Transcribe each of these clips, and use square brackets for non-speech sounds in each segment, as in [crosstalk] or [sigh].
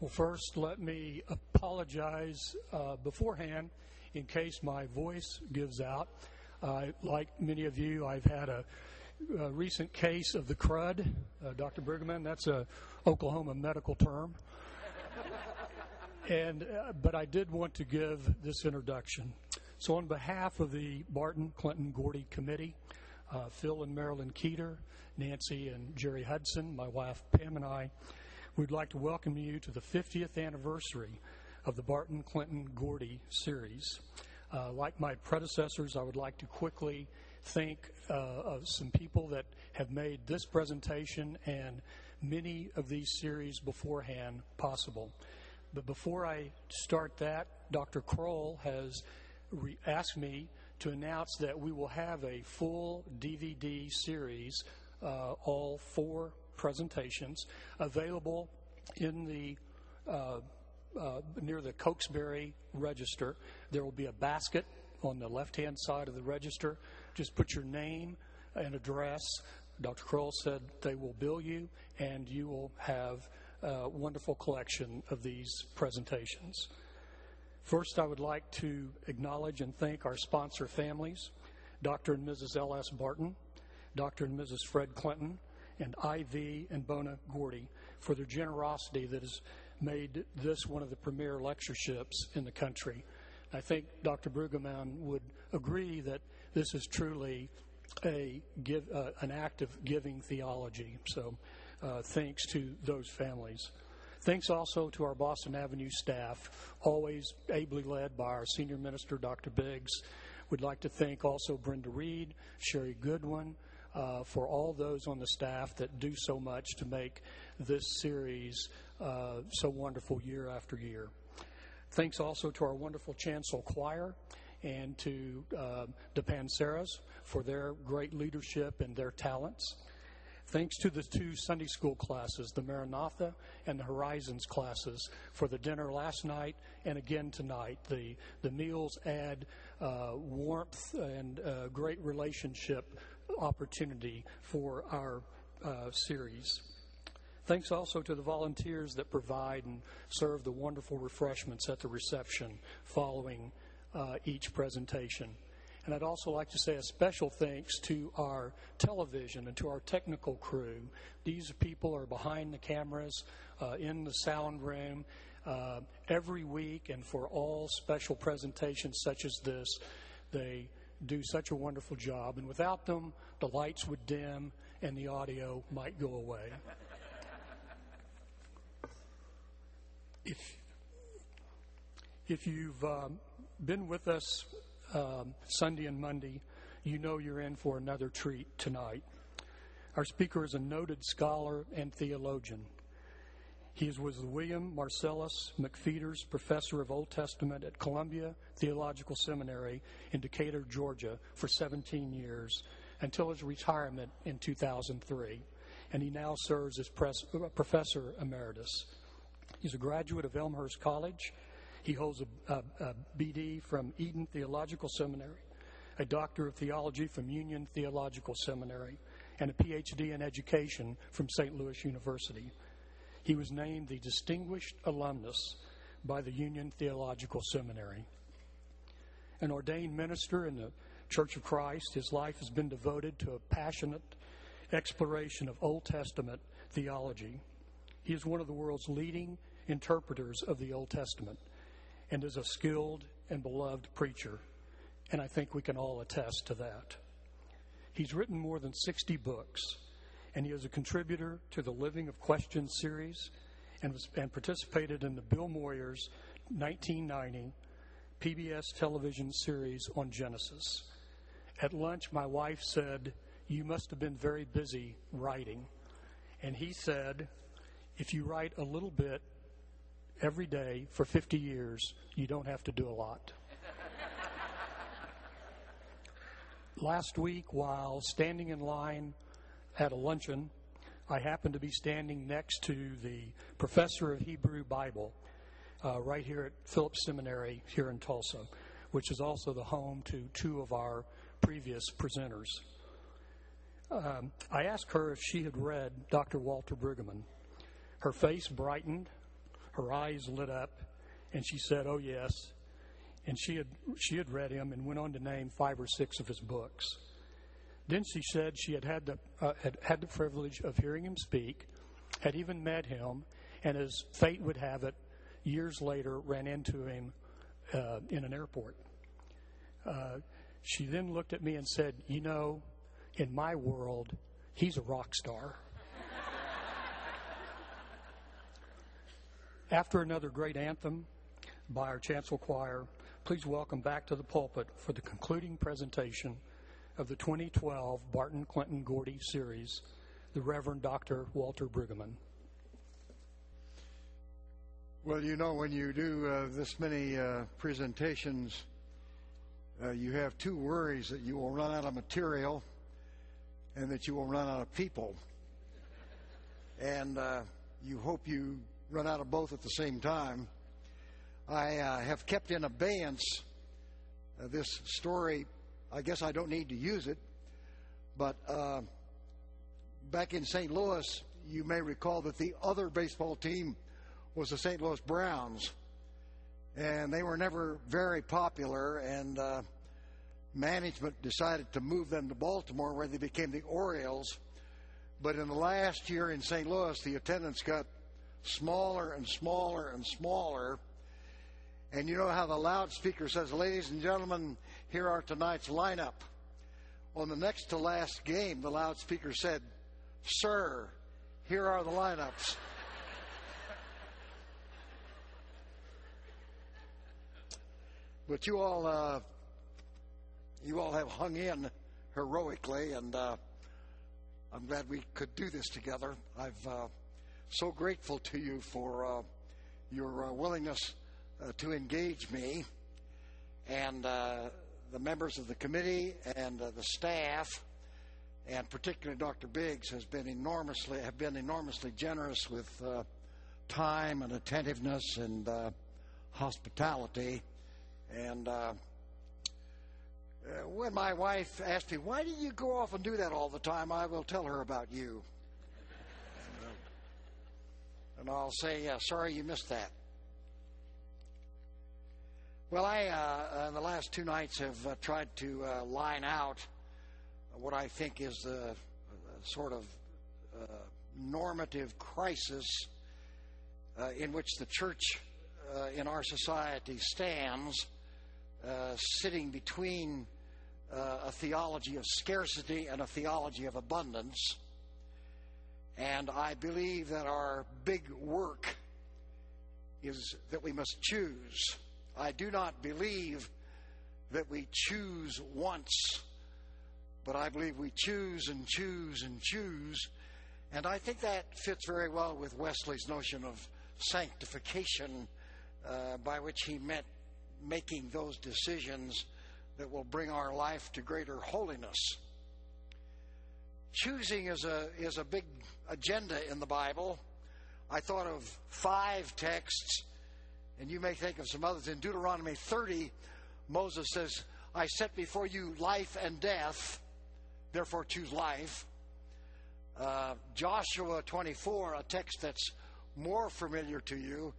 Well, first, let me apologize uh, beforehand in case my voice gives out. Uh, like many of you, I've had a, a recent case of the crud. Uh, Dr. Brueggemann, that's a Oklahoma medical term. and uh, but I did want to give this introduction. So, on behalf of the Barton Clinton Gordy Committee, uh, Phil and Marilyn Keeter, Nancy and Jerry Hudson, my wife Pam and I We'd like to welcome you to the 50th anniversary of the Barton Clinton Gordy series. Uh, like my predecessors, I would like to quickly thank uh, of some people that have made this presentation and many of these series beforehand possible. But before I start that, Dr. Kroll has re- asked me to announce that we will have a full DVD series, uh, all four presentations available in the uh, uh, near the Cokesbury register. There will be a basket on the left hand side of the register. Just put your name and address. Dr. Kroll said they will bill you, and you will have a wonderful collection of these presentations. First, I would like to acknowledge and thank our sponsor families Dr. and Mrs. L.S. Barton, Dr. and Mrs. Fred Clinton, and IV and Bona Gordy for their generosity that has made this one of the premier lectureships in the country. I think Dr. Brueggemann would agree that this is truly a give, uh, an act of giving theology. So, uh, thanks to those families. Thanks also to our Boston Avenue staff, always ably led by our senior minister, Dr. Biggs. We'd like to thank also Brenda Reed, Sherry Goodwin, uh, for all those on the staff that do so much to make this series uh, so wonderful year after year. Thanks also to our wonderful chancel choir and to uh, the Panseras for their great leadership and their talents. Thanks to the two Sunday school classes, the Maranatha and the Horizons classes, for the dinner last night and again tonight. The, the meals add uh, warmth and uh, great relationship opportunity for our uh, series. Thanks also to the volunteers that provide and serve the wonderful refreshments at the reception following uh, each presentation. And I'd also like to say a special thanks to our television and to our technical crew. These people are behind the cameras uh, in the sound room uh, every week, and for all special presentations such as this, they do such a wonderful job. And without them, the lights would dim and the audio might go away. if, if you've um, been with us um, Sunday and Monday, you know you're in for another treat tonight. Our speaker is a noted scholar and theologian. He was William Marcellus McPheeters Professor of Old Testament at Columbia Theological Seminary in Decatur, Georgia, for 17 years until his retirement in 2003. And he now serves as pres- uh, Professor Emeritus. He's a graduate of Elmhurst College. He holds a, a, a BD from Eden Theological Seminary, a Doctor of Theology from Union Theological Seminary, and a PhD in Education from St. Louis University. He was named the Distinguished Alumnus by the Union Theological Seminary. An ordained minister in the Church of Christ, his life has been devoted to a passionate exploration of Old Testament theology. He is one of the world's leading interpreters of the Old Testament and is a skilled and beloved preacher, and I think we can all attest to that. He's written more than 60 books and he is a contributor to the Living of Questions series and, was, and participated in the Bill Moyers 1990 PBS television series on Genesis. At lunch, my wife said, You must have been very busy writing. And he said, If you write a little bit every day for 50 years, you don't have to do a lot. [laughs] Last week, while standing in line at a luncheon, I happened to be standing next to the professor of Hebrew Bible uh, right here at Phillips Seminary here in Tulsa, which is also the home to two of our previous presenters. Um, I asked her if she had read Dr. Walter Brueggemann. Her face brightened, her eyes lit up, and she said, "Oh yes." And she had she had read him and went on to name five or six of his books. Then she said she had had the uh, had had the privilege of hearing him speak, had even met him, and as fate would have it, years later ran into him uh, in an airport. Uh, she then looked at me and said, "You know, in my world, he's a rock star." After another great anthem by our chancel choir, please welcome back to the pulpit for the concluding presentation of the 2012 Barton Clinton Gordy series, the Reverend Dr. Walter Brueggemann. Well, you know, when you do uh, this many uh, presentations, uh, you have two worries that you will run out of material and that you will run out of people. And uh, you hope you run out of both at the same time. I uh, have kept in abeyance uh, this story. I guess I don't need to use it, but uh, back in St. Louis, you may recall that the other baseball team was the St. Louis Browns, and they were never very popular. And uh, management decided to move them to Baltimore, where they became the Orioles. But in the last year in St. Louis, the attendance got smaller and smaller and smaller. And you know how the loudspeaker says, Ladies and gentlemen, here are tonight's lineup. On the next to last game, the loudspeaker said, Sir, here are the lineups. but you all, uh, you all have hung in heroically, and uh, I'm glad we could do this together. I've uh, so grateful to you for uh, your uh, willingness uh, to engage me and the members of the committee and uh, the staff, and particularly Dr. Biggs has been enormously have been enormously generous with uh, time and attentiveness and hospitality. And when my wife asked me, "Why do you go off and do that all the time?" I will tell her about you. And I'll say, uh, sorry you missed that. Well, I, uh, in the last two nights, have uh, tried to uh, line out what I think is the sort of uh, normative crisis uh, in which the church in our society stands, sitting between a theology of scarcity and a theology of abundance. And I believe that our big work is that we must choose. I do not believe that we choose once, but I believe we choose and choose and choose. And I think that fits very well with Wesley's notion of sanctification, uh, by which he meant making those decisions that will bring our life to greater holiness. Choosing is a, is a big agenda in the Bible. I thought of five texts, and you may think of some others. In Deuteronomy 30, Moses says, I set before you life and death, therefore choose life. Uh, Joshua 24, a text that's more familiar to you,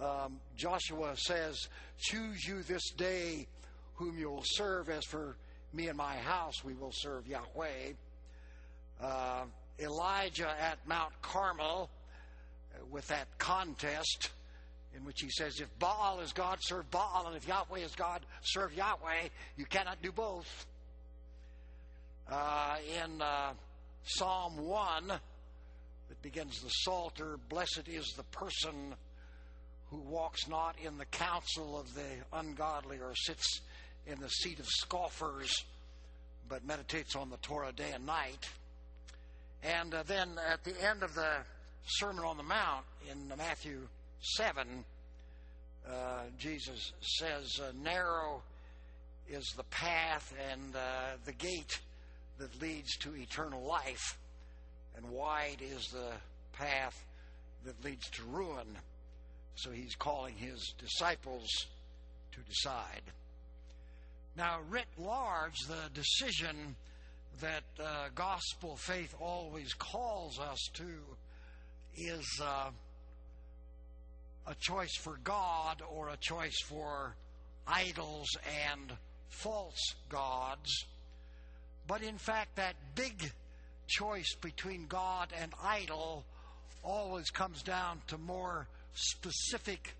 um, Joshua says, Choose you this day whom you will serve. As for me and my house, we will serve Yahweh uh, Elijah at Mount Carmel uh, with that contest in which he says, if Baal is God, serve Baal, and if Yahweh is God, serve Yahweh. You cannot do both. Uh, in uh, Psalm 1, that begins the Psalter, blessed is the person who walks not in the counsel of the ungodly or sits in the seat of scoffers, but meditates on the Torah day and night. And uh, then at the end of the Sermon on the Mount in Matthew 7, uh, Jesus says, uh, Narrow is the path and uh, the gate that leads to eternal life, and wide is the path that leads to ruin. So he's calling his disciples to decide. Now, writ large, the decision that uh, gospel faith always calls us to is uh, a choice for God or a choice for idols and false gods. But in fact, that big choice between God and idol always comes down to more specific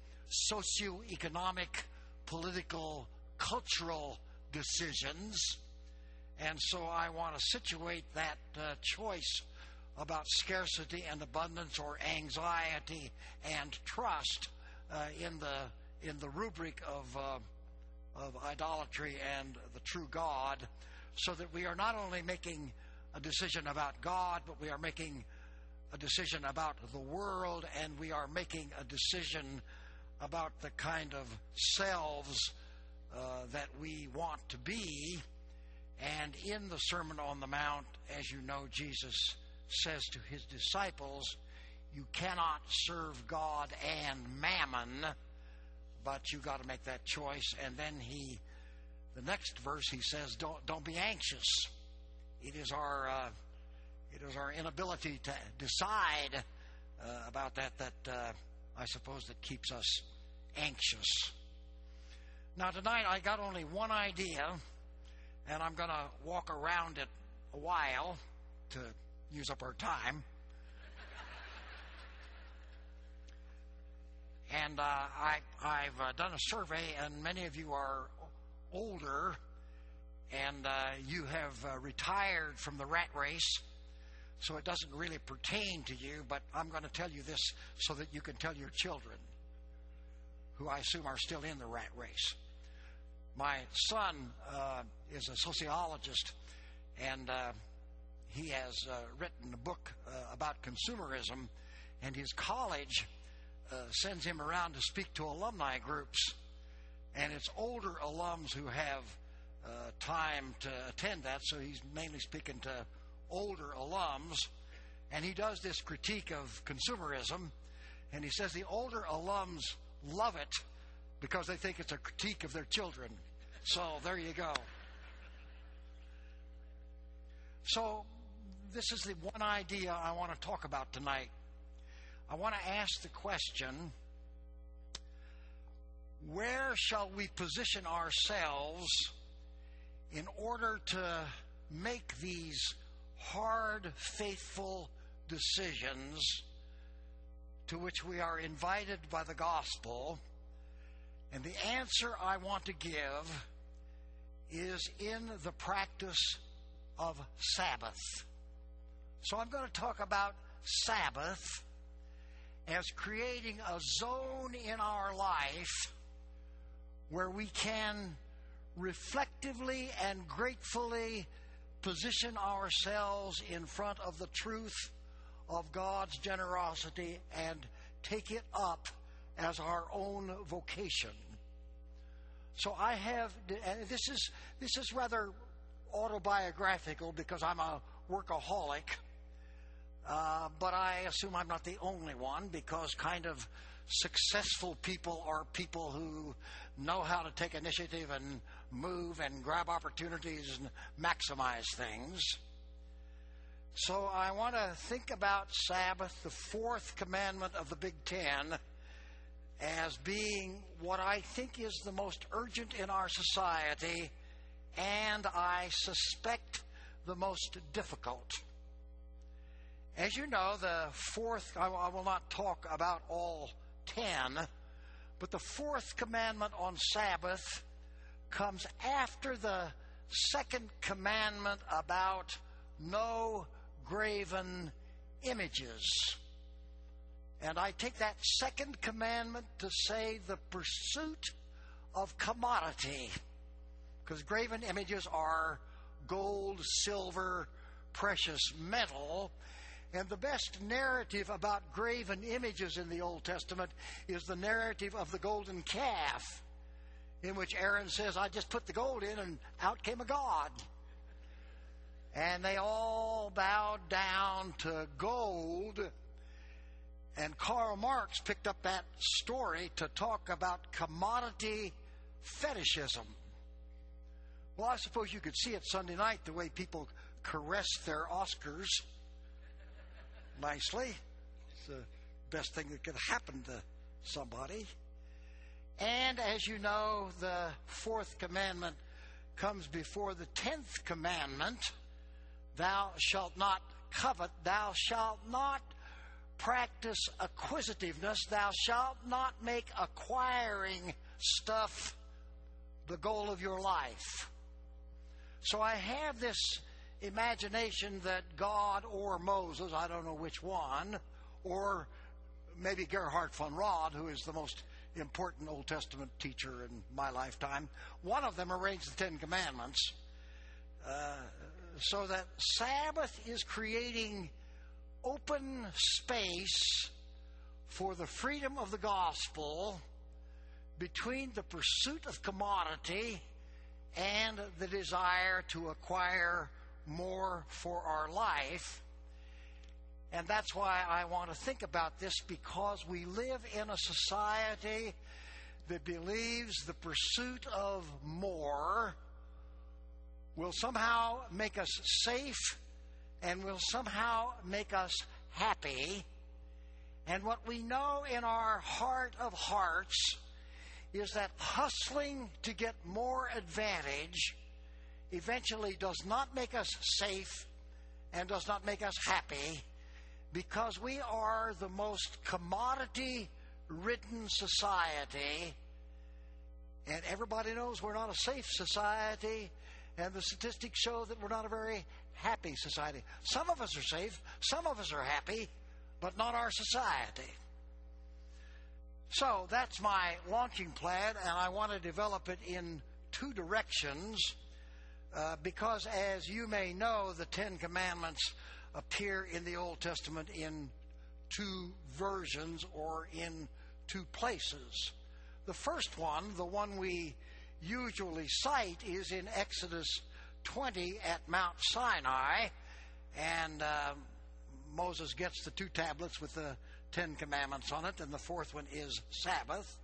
socioeconomic, political, cultural decisions. And so I want to situate that uh, choice about scarcity and abundance or anxiety and trust uh, in the in the rubric of uh, of idolatry and the true God, so that we are not only making a decision about God, but we are making a decision about the world, and we are making a decision about the kind of selves uh, that we want to be. And in the Sermon on the Mount, as you know, Jesus says to his disciples, You cannot serve God and mammon, but you got to make that choice. And then he, the next verse, he says, Don't, don't be anxious. It is our. Uh, it is our inability to decide uh, about that that uh, I suppose that keeps us anxious. Now tonight I got only one idea, and I'm going to walk around it a while to use up our time. And uh, I, I've uh, done a survey, and many of you are older, and uh, you have uh, retired from the rat race so it doesn't really pertain to you, but I'm going to tell you this so that you can tell your children, who I assume are still in the rat race. My son uh, is a sociologist, and uh, he has uh, written a book uh, about consumerism, and his college uh, sends him around to speak to alumni groups, and it's older alums who have time to attend that, so he's mainly speaking to older alums, and he does this critique of consumerism, and he says the older alums love it because they think it's a critique of their children. So there you go. So this is the one idea I want to talk about tonight. I want to ask the question where shall we position ourselves in order to make these hard, faithful decisions to which we are invited by the gospel. And the answer I want to give is in the practice of Sabbath. So I'm going to talk about Sabbath as creating a zone in our life where we can reflectively and gratefully position ourselves in front of the truth of God's generosity and take it up as our own vocation. So I have, and this is this is rather autobiographical because I'm a workaholic, uh, but I assume I'm not the only one because kind of successful people are people who know how to take initiative and move and grab opportunities and maximize things. So I want to think about Sabbath, the fourth commandment of the Big Ten, as being what I think is the most urgent in our society, and I suspect the most difficult. As you know, the fourth, I will not talk about all ten, but the fourth commandment on Sabbath comes after the second commandment about no graven images. And I take that second commandment to say the pursuit of commodity. Because graven images are gold, silver, precious metal. And the best narrative about graven images in the Old Testament is the narrative of the golden calf in which Aaron says, I just put the gold in and out came a God. And they all bowed down to gold. And Karl Marx picked up that story to talk about commodity fetishism. Well, I suppose you could see it Sunday night the way people caress their Oscars nicely. It's the best thing that could happen to somebody. And as you know, the fourth commandment comes before the tenth commandment Thou shalt not covet, thou shalt not practice acquisitiveness, thou shalt not make acquiring stuff the goal of your life. So I have this imagination that God or Moses, I don't know which one, or maybe Gerhard von Rad, who is the most important Old Testament teacher in my lifetime, one of them arranged the Ten Commandments. Uh, so that Sabbath is creating open space for the freedom of the gospel between the pursuit of commodity and the desire to acquire more for our life. And that's why I want to think about this because we live in a society that believes the pursuit of more will somehow make us safe and will somehow make us happy. And what we know in our heart of hearts is that hustling to get more advantage eventually does not make us safe and does not make us happy because we are the most commodity ridden society. And everybody knows we're not a safe society and the statistics show that we're not a very happy society. Some of us are safe, some of us are happy, but not our society. So that's my launching plan, and I want to develop it in two directions uh, because, as you may know, the Ten Commandments appear in the Old Testament in two versions or in two places. The first one, the one we usually cite is in Exodus 20 at Mount Sinai, and uh, Moses gets the two tablets with the Ten Commandments on it, and the fourth one is Sabbath.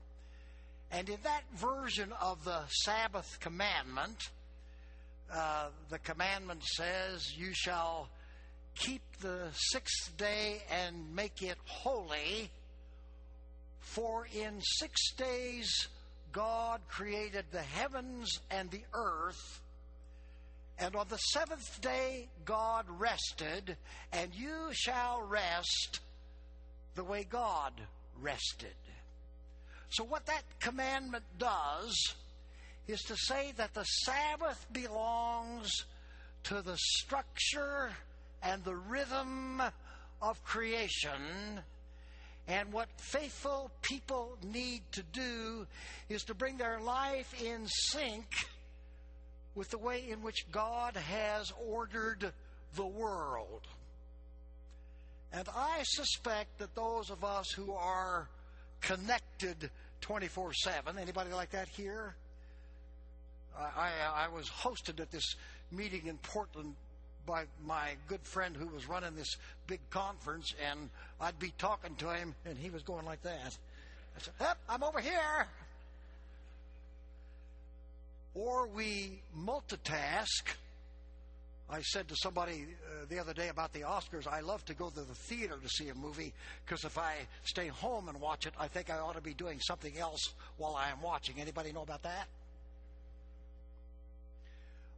And in that version of the Sabbath commandment, uh, the commandment says, You shall keep the sixth day and make it holy, for in six days God created the heavens and the earth. And on the seventh day, God rested, and you shall rest the way God rested. So, what that commandment does is to say that the Sabbath belongs to the structure and the rhythm of creation and what faithful people need to do is to bring their life in sync with the way in which God has ordered the world. And I suspect that those of us who are connected 24 7, anybody like that here? I, I, was hosted at this meeting in Portland by my good friend who was running this big conference, and I'd be talking to him, and he was going like that. I said, Yep, I'm over here. Or we multitask. I said to somebody uh, the other day about the Oscars, I love to go to the theater to see a movie because if I stay home and watch it, I think I ought to be doing something else while I am watching. Anybody know about that?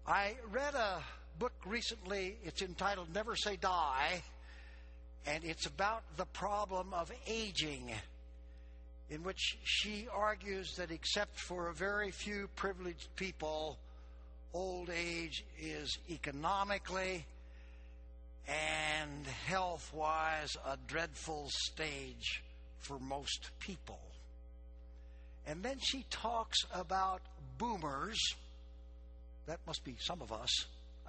I read a book recently. It's entitled Never Say Die, and it's about the problem of aging, in which she argues that except for a very few privileged people, old age is economically and health wise a dreadful stage for most people. And then she talks about boomers. That must be some of us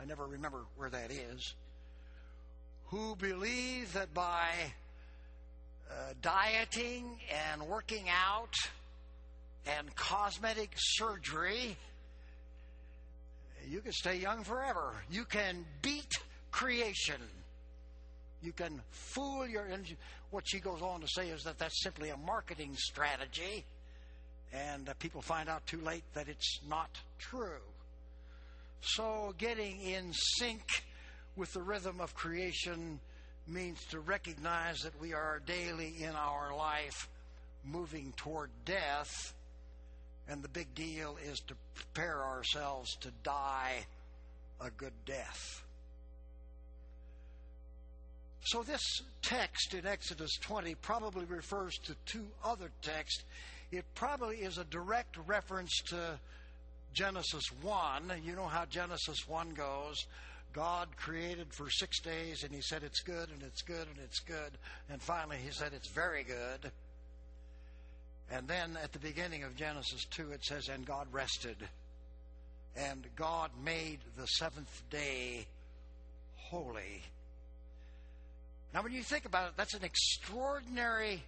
I never remember where that is, who believe that by uh, dieting and working out and cosmetic surgery, you can stay young forever. You can beat creation. You can fool your. And what she goes on to say is that that's simply a marketing strategy, and uh, people find out too late that it's not true. So, getting in sync with the rhythm of creation means to recognize that we are daily in our life moving toward death, and the big deal is to prepare ourselves to die a good death. So, this text in Exodus 20 probably refers to two other texts. It probably is a direct reference to Genesis 1. You know how Genesis 1 goes. God created for six days and he said it's good and it's good and it's good. And finally he said it's very good. And then at the beginning of Genesis 2 it says, and God rested. And God made the seventh day holy. Now, when you think about it, that's an extraordinary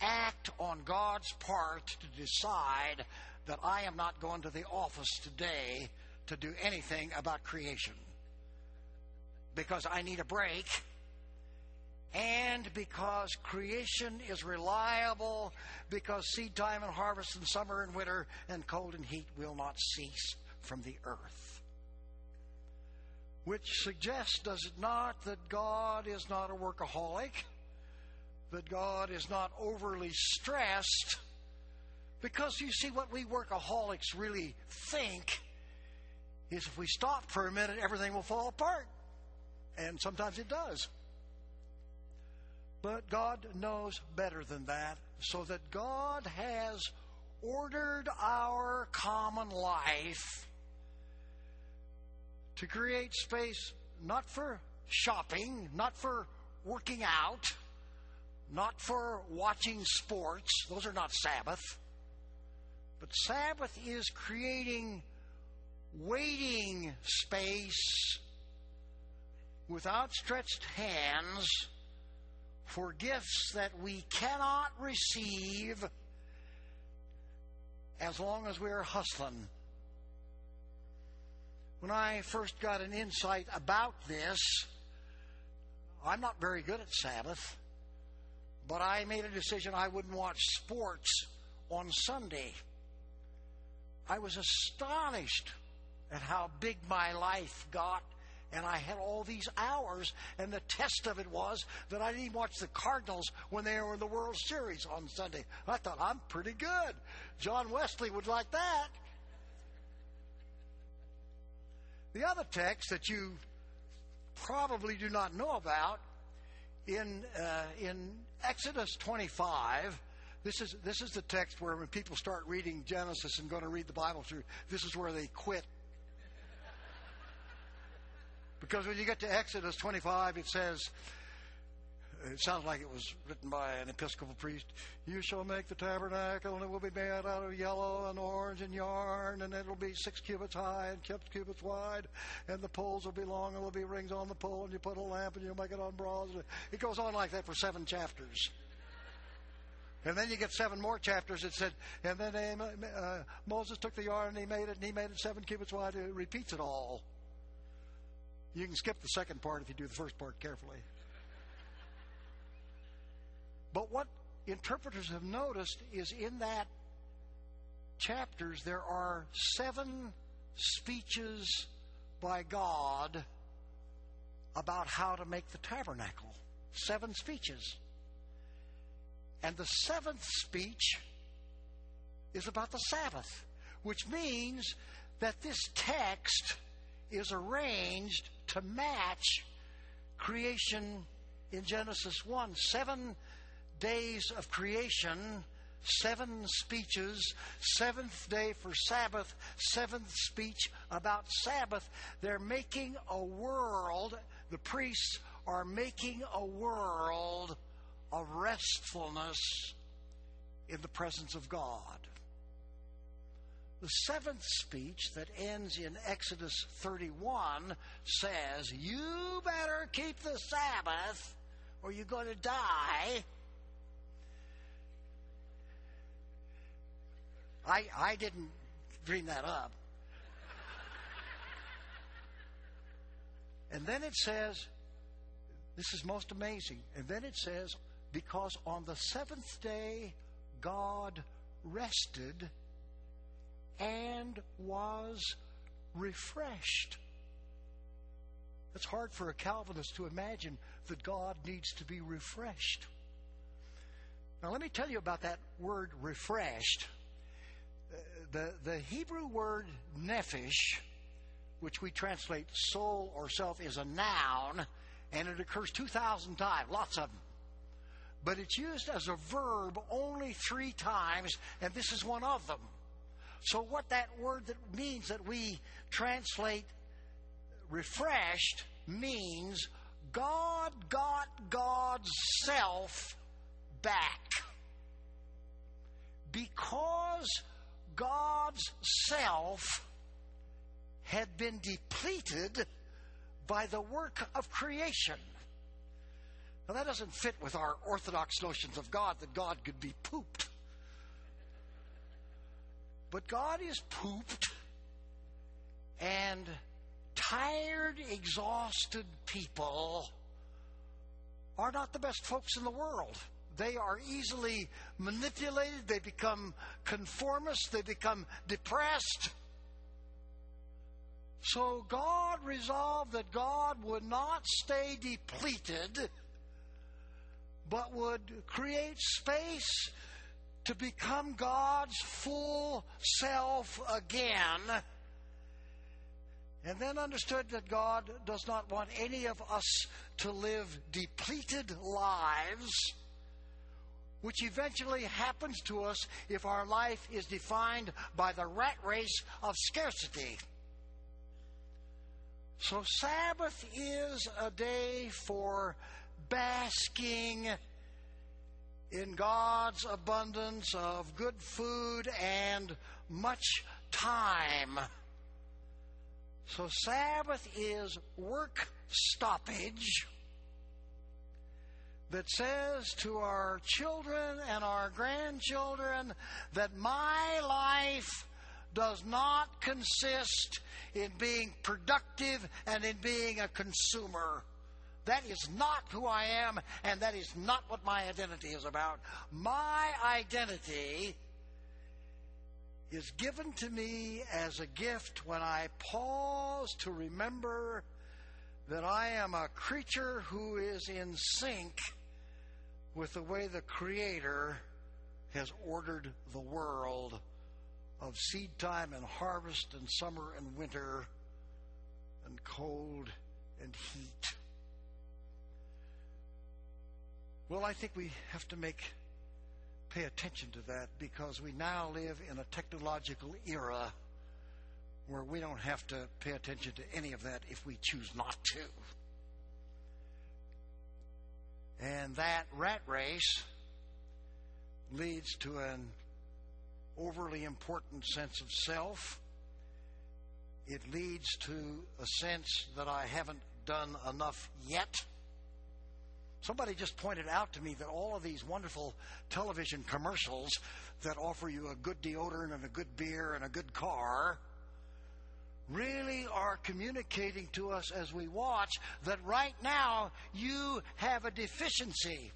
act on God's part to decide that I am not going to the office today to do anything about creation. Because I need a break. And because creation is reliable, because seed time and harvest and summer and winter and cold and heat will not cease from the earth. Which suggests, does it not, that God is not a workaholic, that God is not overly stressed, because you see, what we workaholics really think is if we stop for a minute, everything will fall apart. And sometimes it does. But God knows better than that, so that God has ordered our common life to create space not for shopping, not for working out, not for watching sports. Those are not Sabbath. But Sabbath is creating waiting space with outstretched hands for gifts that we cannot receive as long as we're hustling. When I first got an insight about this, I'm not very good at Sabbath, but I made a decision I wouldn't watch sports on Sunday. I was astonished at how big my life got and I had all these hours, and the test of it was that I didn't watch the Cardinals when they were in the World Series on Sunday. I thought, I'm pretty good. John Wesley would like that. The other text that you probably do not know about in uh, in Exodus 25. This is this is the text where when people start reading Genesis and going to read the Bible through, this is where they quit because when you get to Exodus 25, it says, it sounds like it was written by an Episcopal priest. You shall make the tabernacle, and it will be made out of yellow and orange and yarn, and it will be six cubits high and six cubits wide, and the poles will be long, and there will be rings on the pole, and you put a lamp, and you'll make it on bronze. It goes on like that for seven chapters. And then you get seven more chapters. that said, and then uh, Moses took the yarn and he made it, and he made it seven cubits wide. It repeats it all. You can skip the second part if you do the first part carefully. But what interpreters have noticed is in that chapters there are seven speeches by God about how to make the tabernacle. Seven speeches. And the seventh speech is about the Sabbath, which means that this text is arranged to match creation in Genesis 1. Seven days of creation, seven speeches, seventh day for Sabbath, seventh speech about Sabbath. They're making a world, the priests are making a world of restfulness in the presence of God. The seventh speech that ends in Exodus 31 says, You better keep the Sabbath or you're going to die. I, I didn't dream that up. And then it says, this is most amazing. And then it says, because on the seventh day God rested and was refreshed. It's hard for a Calvinist to imagine that God needs to be refreshed. Now, let me tell you about that word refreshed. Uh, the, the Hebrew word nephesh, which we translate soul or self, is a noun, and it occurs 2,000 times, lots of them. But it's used as a verb only three times, and this is one of them. So, what that word that means that we translate refreshed means God got God's self back. Because God's self had been depleted by the work of creation. Now, that doesn't fit with our orthodox notions of God that God could be pooped. But God is pooped, and tired, exhausted people are not the best folks in the world. They are easily manipulated, they become conformist, they become depressed. So God resolved that God would not stay depleted, but would create space to become God's full self again. And then understood that God does not want any of us to live depleted lives, which eventually happens to us if our life is defined by the rat race of scarcity. So, Sabbath is a day for basking in God's abundance of good food and much time. So, Sabbath is work stoppage that says to our children and our grandchildren that my life does not consist in being productive and in being a consumer. That is not who I am, and that is not what my identity is about. My identity is given to me as a gift when I pause to remember that I am a creature who is in sync with the way the Creator has ordered the world of seed time and harvest and summer and winter and cold and heat. Well, I think we have to make pay attention to that because we now live in a technological era where we don't have to pay attention to any of that if we choose not to. And that rat race leads to an overly important sense of self. It leads to a sense that I haven't done enough yet. Somebody just pointed out to me that all of these wonderful television commercials that offer you a good deodorant and a good beer and a good car really are communicating to us as we watch that right now you have a deficiency.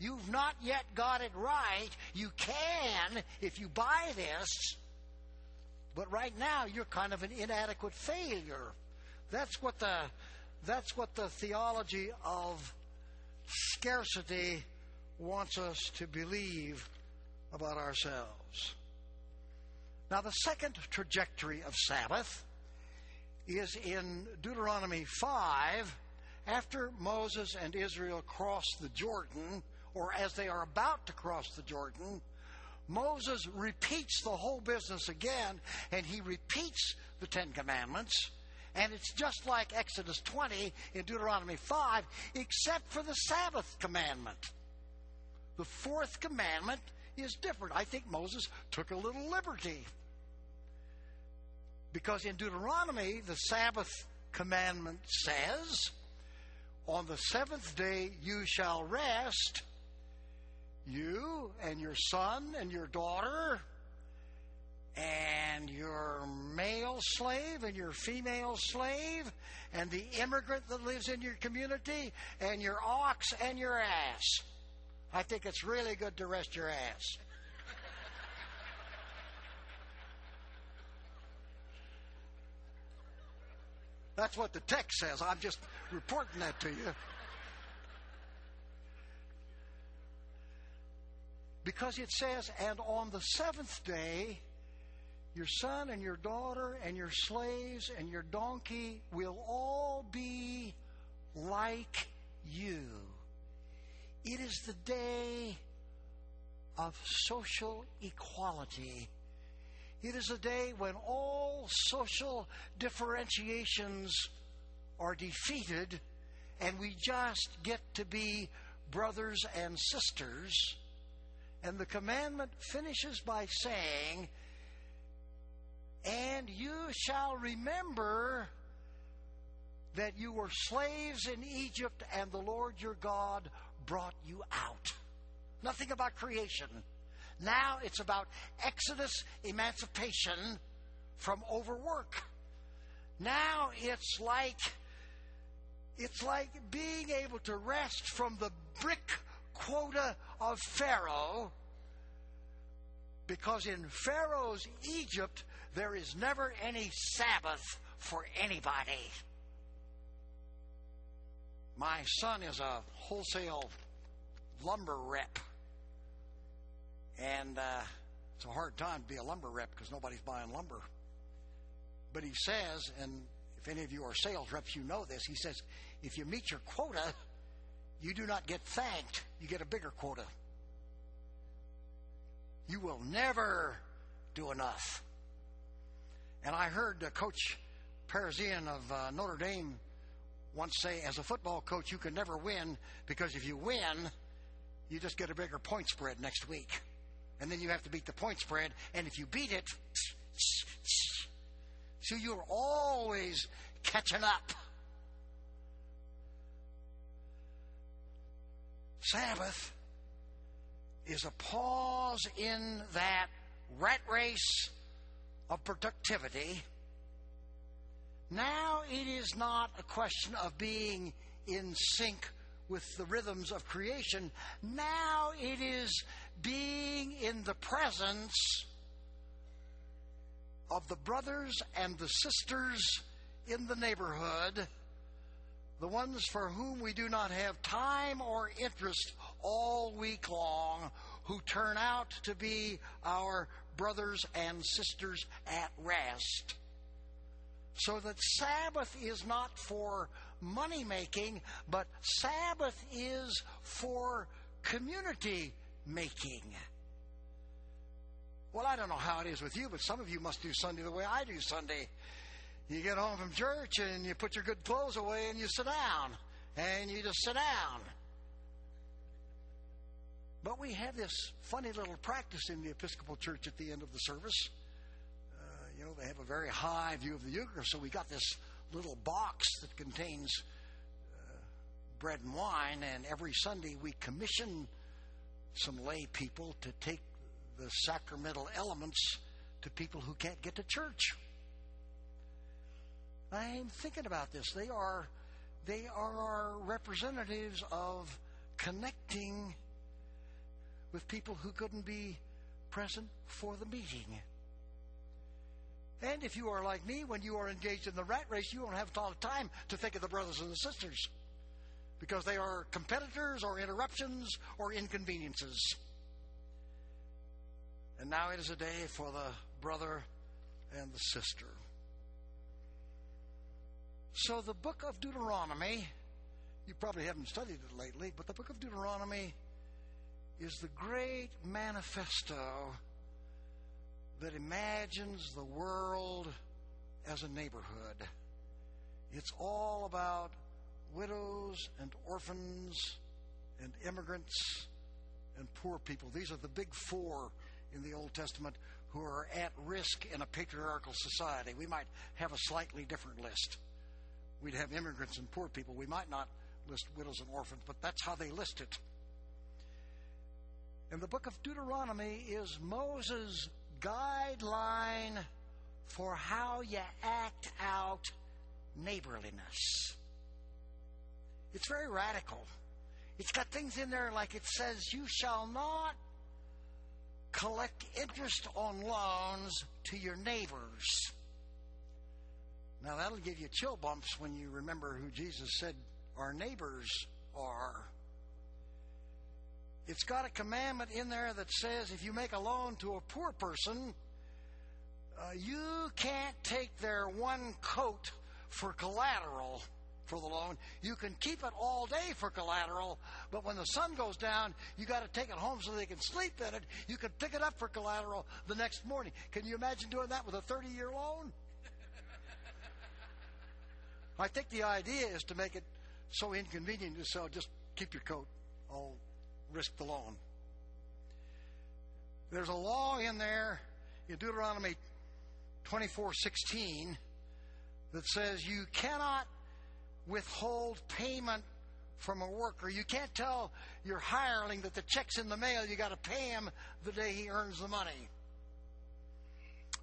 You've not yet got it right. You can if you buy this. But right now you're kind of an inadequate failure. That's what the that's what the theology of scarcity wants us to believe about ourselves. Now the second trajectory of Sabbath is in Deuteronomy 5 after Moses and Israel cross the Jordan or as they are about to cross the Jordan, Moses repeats the whole business again, and he repeats the Ten Commandments. And it's just like Exodus 20 in Deuteronomy 5, except for the Sabbath commandment. The fourth commandment is different. I think Moses took a little liberty. Because in Deuteronomy, the Sabbath commandment says, On the seventh day you shall rest you and your son and your daughter male slave and your female slave and the immigrant that lives in your community and your ox and your ass. I think it's really good to rest your ass. That's what the text says. I'm just reporting that to you. Because it says, and on the seventh day, your son and your daughter and your slaves and your donkey will all be like you. It is the day of social equality. It is a day when all social differentiations are defeated and we just get to be brothers and sisters. And the commandment finishes by saying, And you shall remember that you were slaves in Egypt and the Lord your God brought you out. Nothing about creation. Now it's about exodus, emancipation from overwork. Now it's like it's like being able to rest from the brick quota of Pharaoh because in Pharaoh's Egypt there is never any Sabbath for anybody. My son is a wholesale lumber rep. And uh, it's a hard time to be a lumber rep because nobody's buying lumber. But he says, and if any of you are sales reps, you know this. He says, if you meet your quota, you do not get thanked, you get a bigger quota. You will never do enough. And I heard uh, Coach Parseghian of uh, Notre Dame once say, as a football coach, you can never win because if you win, you just get a bigger point spread next week. And then you have to beat the point spread. And if you beat it, so you're always catching up. Sabbath is a pause in that rat race of productivity. Now it is not a question of being in sync with the rhythms of creation. Now it is being in the presence of the brothers and the sisters in the neighborhood, the ones for whom we do not have time or interest all week long, who turn out to be our brothers and sisters at rest. So that Sabbath is not for money making, but Sabbath is for community making. Well, I don't know how it is with you, but some of you must do Sunday the way I do Sunday. You get home from church and you put your good clothes away and you sit down. And you just sit down. But we have this funny little practice in the Episcopal Church at the end of the service. Uh, you know, they have a very high view of the Eucharist, so we got this little box that contains uh, bread and wine, and every Sunday we commission some lay people to take the sacramental elements to people who can't get to church. I'm thinking about this. They are they are our representatives of connecting with people who couldn't be present for the meeting. And if you are like me, when you are engaged in the rat race, you won't have a lot of time to think of the brothers and the sisters because they are competitors or interruptions or inconveniences. And now it is a day for the brother and the sister. So the book of Deuteronomy, you probably haven't studied it lately, but the book of Deuteronomy is the great manifesto that imagines the world as a neighborhood. It's all about widows and orphans and immigrants and poor people. These are the big four in the Old Testament who are at risk in a patriarchal society. We might have a slightly different list. We'd have immigrants and poor people. We might not list widows and orphans, but that's how they list it. And the book of Deuteronomy is Moses' guideline for how you act out neighborliness. It's very radical. It's got things in there like it says, You shall not collect interest on loans to your neighbors. Now, that'll give you chill bumps when you remember who Jesus said our neighbors are. It's got a commandment in there that says if you make a loan to a poor person, uh, you can't take their one coat for collateral for the loan. You can keep it all day for collateral, but when the sun goes down, you got to take it home so they can sleep in it. You can pick it up for collateral the next morning. Can you imagine doing that with a 30 year loan? [laughs] I think the idea is to make it so inconvenient to sell, just keep your coat. I'll risk the loan. There's a law in there in Deuteronomy 24:16 that says you cannot withhold payment from a worker. You can't tell your hireling that the check's in the mail, you got to pay him the day he earns the money.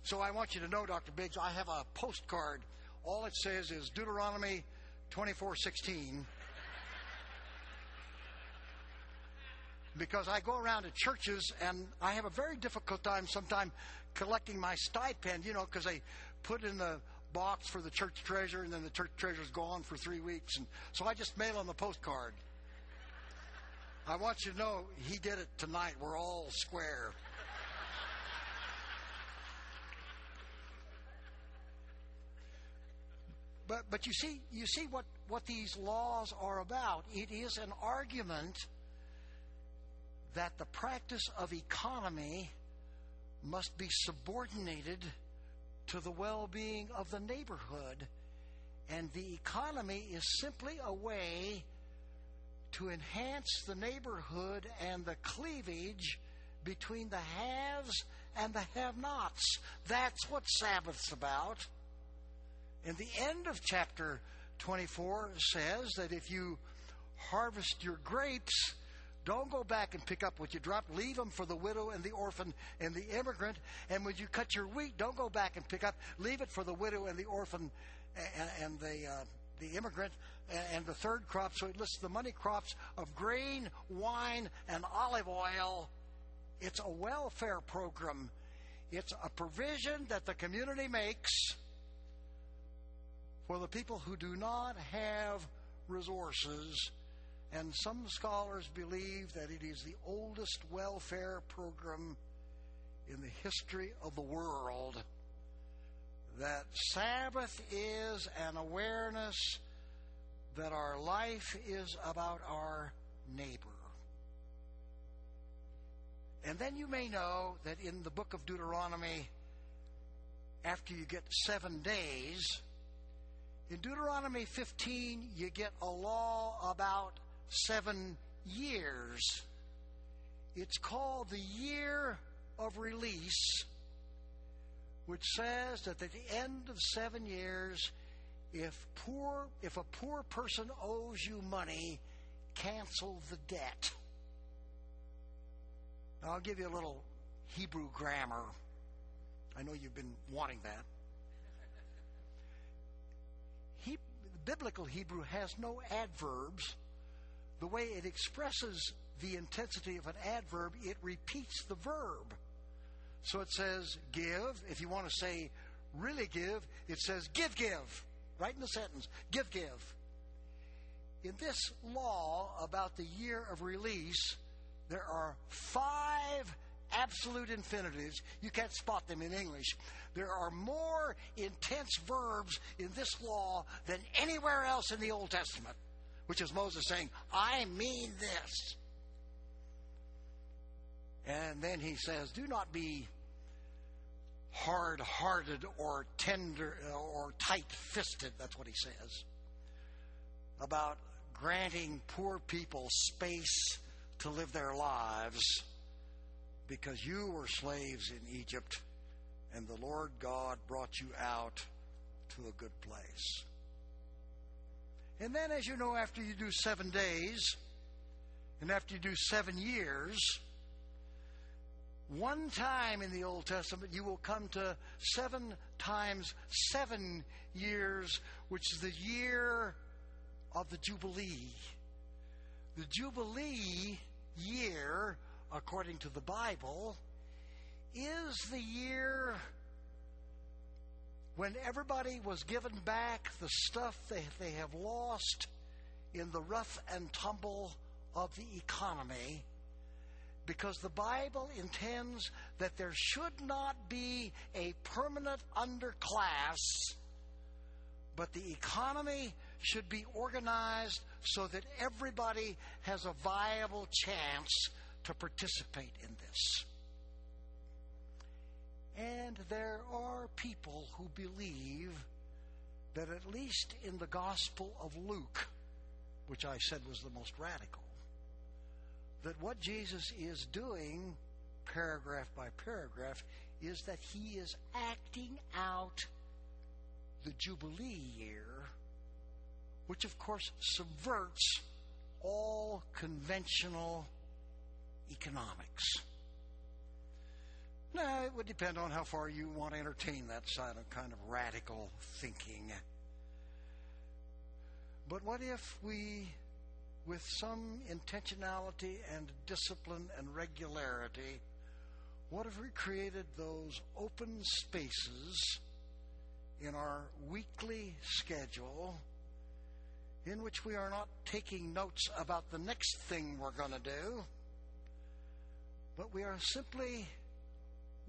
So I want you to know, Dr. Biggs, I have a postcard. All it says is Deuteronomy 24:16. Because I go around to churches and I have a very difficult time sometimes collecting my stipend, you know, because they put in the box for the church treasurer and then the church treasurer's gone for three weeks. And so I just mail him the postcard. I want you to know he did it tonight. We're all square. But, but you see, you see what, what these laws are about. It is an argument that the practice of economy must be subordinated to the well being of the neighborhood. And the economy is simply a way to enhance the neighborhood and the cleavage between the haves and the have nots. That's what Sabbath's about. And the end of chapter 24 says that if you harvest your grapes, don't go back and pick up what you dropped. Leave them for the widow and the orphan and the immigrant. And when you cut your wheat, don't go back and pick up. Leave it for the widow and the orphan and, the uh, the immigrant and the third crop. So it lists the money crops of grain, wine, and olive oil. It's a welfare program. It's a provision that the community makes for the people who do not have resources and some scholars believe that it is the oldest welfare program in the history of the world. That Sabbath is an awareness that our life is about our neighbor. And then you may know that in the book of Deuteronomy, after you get seven days, in Deuteronomy 15, you get a law about seven years. It's called the year of release, which says that at the end of seven years, if poor if a poor person owes you money, cancel the debt. Now, I'll give you a little Hebrew grammar. I know you've been wanting that. He, biblical Hebrew has no adverbs the way it expresses the intensity of an adverb, it repeats the verb. So it says give. If you want to say really give, it says give, give. Right in the sentence. Give, give. In this law about the year of release, there are five absolute infinitives. You can't spot them in English. There are more intense verbs in this law than anywhere else in the Old Testament which is Moses saying, I mean this. And then he says, Do not be hard hearted or tender uh, or tight fisted. That's what he says. About granting poor people space to live their lives because you were slaves in Egypt and the Lord God brought you out to a good place. And then, as you know, after you do seven days, and after you do seven years, one time in the Old Testament you will come to seven times seven years, which is the year of the Jubilee. The Jubilee year, according to the Bible, is the year when everybody was given back the stuff that they have lost in the rough and tumble of the economy, because the Bible intends that there should not be a permanent underclass, but the economy should be organized so that everybody has a viable chance to participate in this. And there are people who believe that at least in the Gospel of Luke, which I said was the most radical, that what Jesus is doing, paragraph by paragraph, is that he is acting out the Jubilee year, which of course subverts all conventional economics. Now, it would depend on how far you want to entertain that side of kind of radical thinking. But what if we, with some intentionality and discipline and regularity, what if we created those open spaces in our weekly schedule in which we are not taking notes about the next thing we're going to do, but we are simply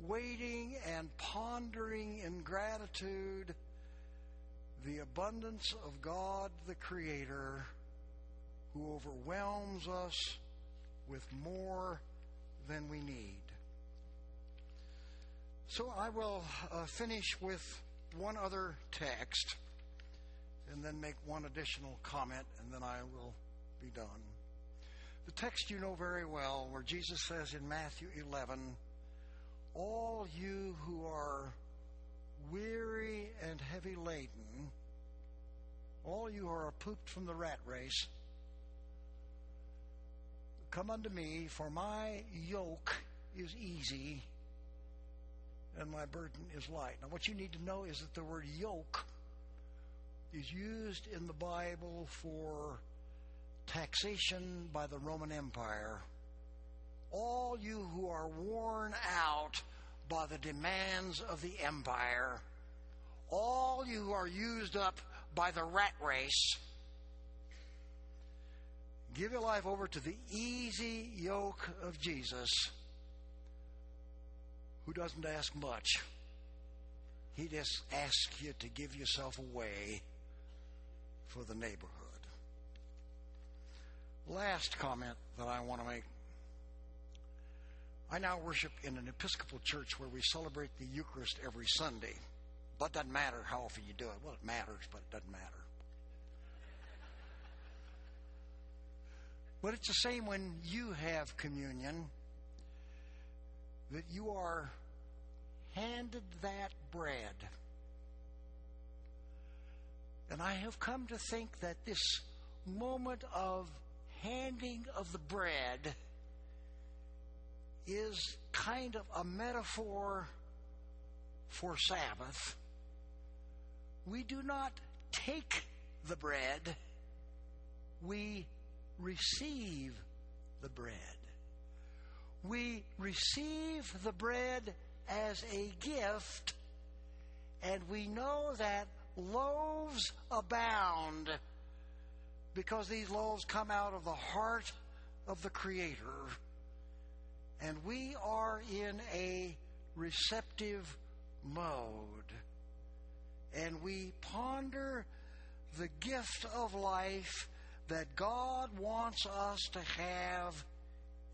waiting and pondering in gratitude the abundance of God the Creator who overwhelms us with more than we need. So I will uh, finish with one other text and then make one additional comment and then I will be done. The text you know very well where Jesus says in Matthew 11, all you who are weary and heavy laden, all you who are pooped from the rat race, come unto me, for my yoke is easy and my burden is light. Now, what you need to know is that the word yoke is used in the Bible for taxation by the Roman Empire all you who are worn out by the demands of the empire, all you who are used up by the rat race, give your life over to the easy yoke of Jesus, who doesn't ask much. He just asks you to give yourself away for the neighborhood. Last comment that I want to make I now worship in an Episcopal church where we celebrate the Eucharist every Sunday. But it doesn't matter how often you do it. Well, it matters, but it doesn't matter. But it's the same when you have communion, that you are handed that bread. And I have come to think that this moment of handing of the bread is kind of a metaphor for Sabbath. We do not take the bread, we receive the bread. We receive the bread as a gift, and we know that loaves abound because these loaves come out of the heart of the Creator and we are in a receptive mode. And we ponder the gift of life that God wants us to have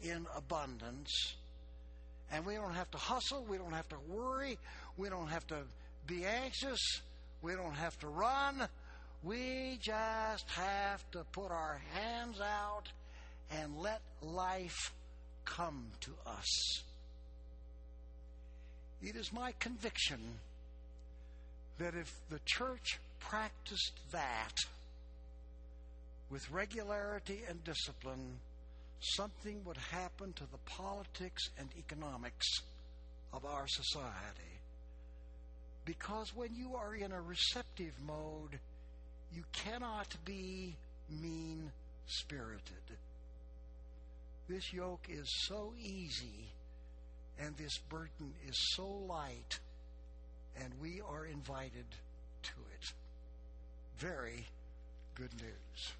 in abundance. And we don't have to hustle, we don't have to worry, we don't have to be anxious, we don't have to run. We just have to put our hands out and let life come to us. It is my conviction that if the church practiced that with regularity and discipline, something would happen to the politics and economics of our society. Because when you are in a receptive mode, you cannot be mean spirited. This yoke is so easy and this burden is so light, and we are invited to it. Very good news.